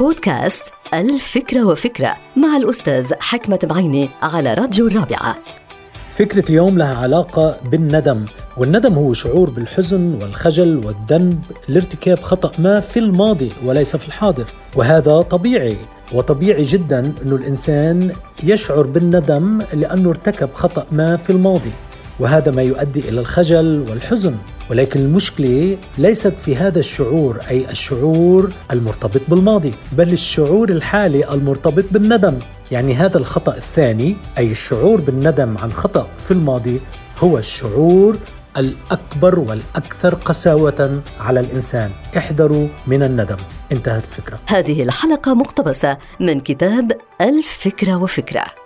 بودكاست الفكرة وفكرة مع الأستاذ حكمة بعيني على راديو الرابعة. فكرة اليوم لها علاقة بالندم والندم هو شعور بالحزن والخجل والذنب لارتكاب خطأ ما في الماضي وليس في الحاضر. وهذا طبيعي وطبيعي جدا أنه الإنسان يشعر بالندم لأنه ارتكب خطأ ما في الماضي. وهذا ما يؤدي إلى الخجل والحزن. ولكن المشكلة ليست في هذا الشعور أي الشعور المرتبط بالماضي بل الشعور الحالي المرتبط بالندم. يعني هذا الخطأ الثاني أي الشعور بالندم عن خطأ في الماضي هو الشعور الأكبر والأكثر قساوة على الإنسان. احذروا من الندم. انتهت الفكرة. هذه الحلقة مقتبسة من كتاب الفكرة وفكرة.